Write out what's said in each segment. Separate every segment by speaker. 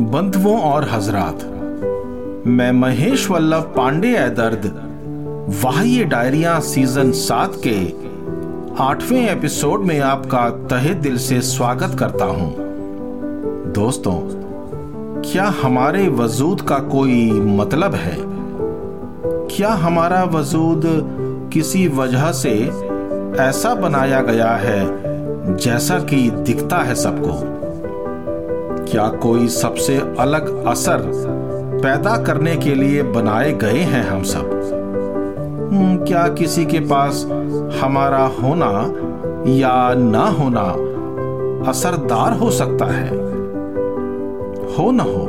Speaker 1: बंधुओं और हजरात, मैं महेश वल्लभ पांडे है दर्द, वाह्य डायरिया सीज़न सात के आठवें एपिसोड में आपका तहे दिल से स्वागत करता हूँ। दोस्तों, क्या हमारे वजूद का कोई मतलब है? क्या हमारा वजूद किसी वजह से ऐसा बनाया गया है जैसा कि दिखता है सबको? क्या कोई सबसे अलग असर पैदा करने के लिए बनाए गए हैं हम सब? हम्म, क्या किसी के पास हमारा होना या ना होना असरदार हो सकता है? हो न हो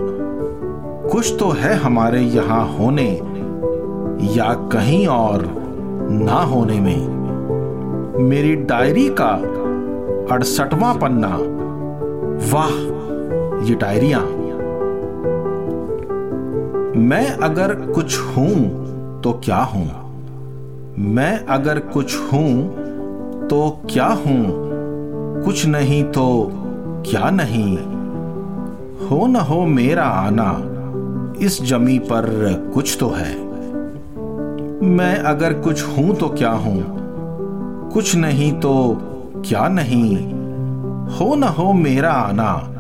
Speaker 1: कुछ तो है हमारे यहाँ होने या कहीं और ना होने में। मेरी डायरी का अड़सठवां पन्ना वाह! ये डायरिया। मैं अगर कुछ हूँ तो क्या हूँ? मैं अगर कुछ हूँ तो क्या हूँ? कुछ नहीं तो क्या नहीं? हो न हो मेरा आना, इस जमी पर कुछ तो है। मैं अगर कुछ हूँ तो क्या हूँ? कुछ नहीं तो क्या नहीं? हो न हो मेरा आना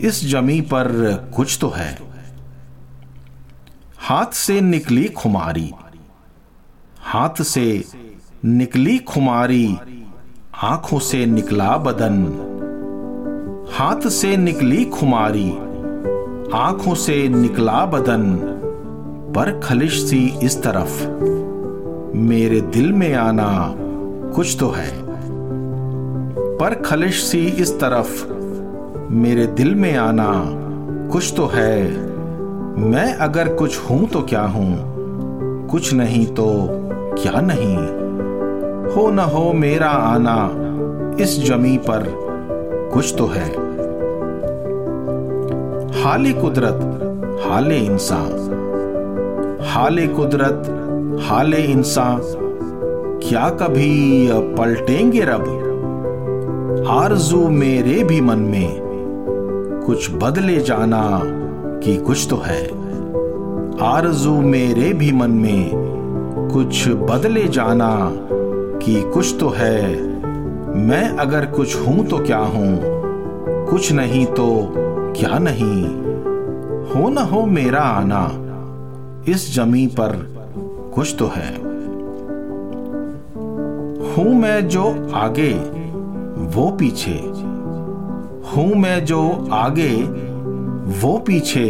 Speaker 1: इस जमी पर कुछ तो है। हाथ से निकली खुमारी। हाथ से निकली खुमारी, आँखों से निकला बदन। हाथ से निकली खुमारी, आँखों से निकला बदन। पर खलिश सी इस तरफ़, मेरे दिल में आना कुछ तो है। पर खलिश सी इस तरफ़ मेरे दिल में आना कुछ तो है। मैं अगर कुछ हूँ तो क्या हूँ? कुछ नहीं तो क्या नहीं? हो न हो मेरा आना इस जमी पर कुछ तो है। हाले कुदरत, हाले इंसान। हाले कुदरत, हाले इंसान। क्या कभी पलटेंगे रब? आरज़ू मेरे भी मन में। कुछ बदले जाना कि कुछ तो है। आरज़ू मेरे भी मन में कुछ बदले जाना कि कुछ तो है। मैं अगर कुछ हूँ तो क्या हूँ? कुछ नहीं तो क्या नहीं? हो न हो मेरा आना, इस जमी पर कुछ तो है। हूँ मैं जो आगे, वो पीछे। हूँ मैं जो आगे, वो पीछे,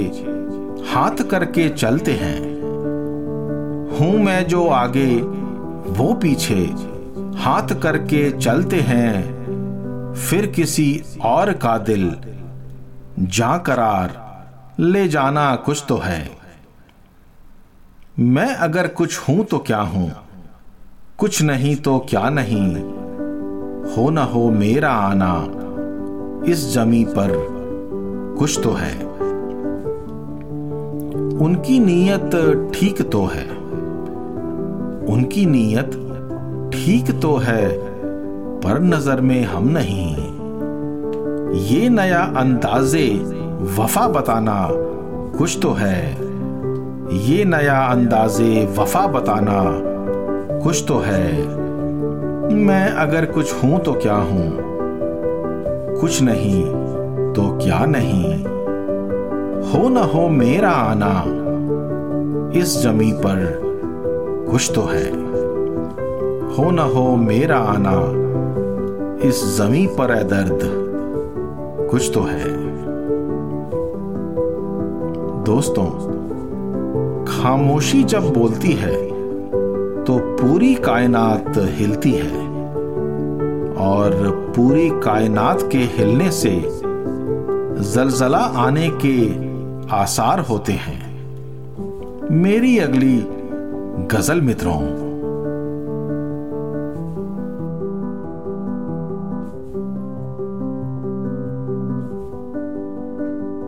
Speaker 1: हाथ करके चलते हैं। हूँ मैं जो आगे, वो पीछे, हाथ करके चलते हैं। फिर किसी और का दिल, जा करार, ले जाना कुछ तो है। मैं अगर कुछ हूँ तो क्या हूँ? कुछ नहीं तो क्या नहीं? हो ना हो मेरा आना। इस जमी पर कुछ तो है। उनकी नीयत ठीक तो है। उनकी नीयत ठीक तो है, पर नज़र में हम नहीं। ये नया अंदाजे वफा बताना कुछ तो है। ये नया अंदाजे वफा बताना कुछ तो है। मैं अगर कुछ हूँ तो क्या हूँ? कुछ नहीं तो क्या नहीं? हो न हो मेरा आना, इस जमी पर कुछ तो है। हो न हो मेरा आना, इस जमी पर है दर्द कुछ तो है। दोस्तों, खामोशी जब बोलती है तो पूरी कायनात हिलती है। और पूरी कायनात के हिलने से जलजला आने के आसार होते हैं। मेरी अगली गज़ल मित्रों।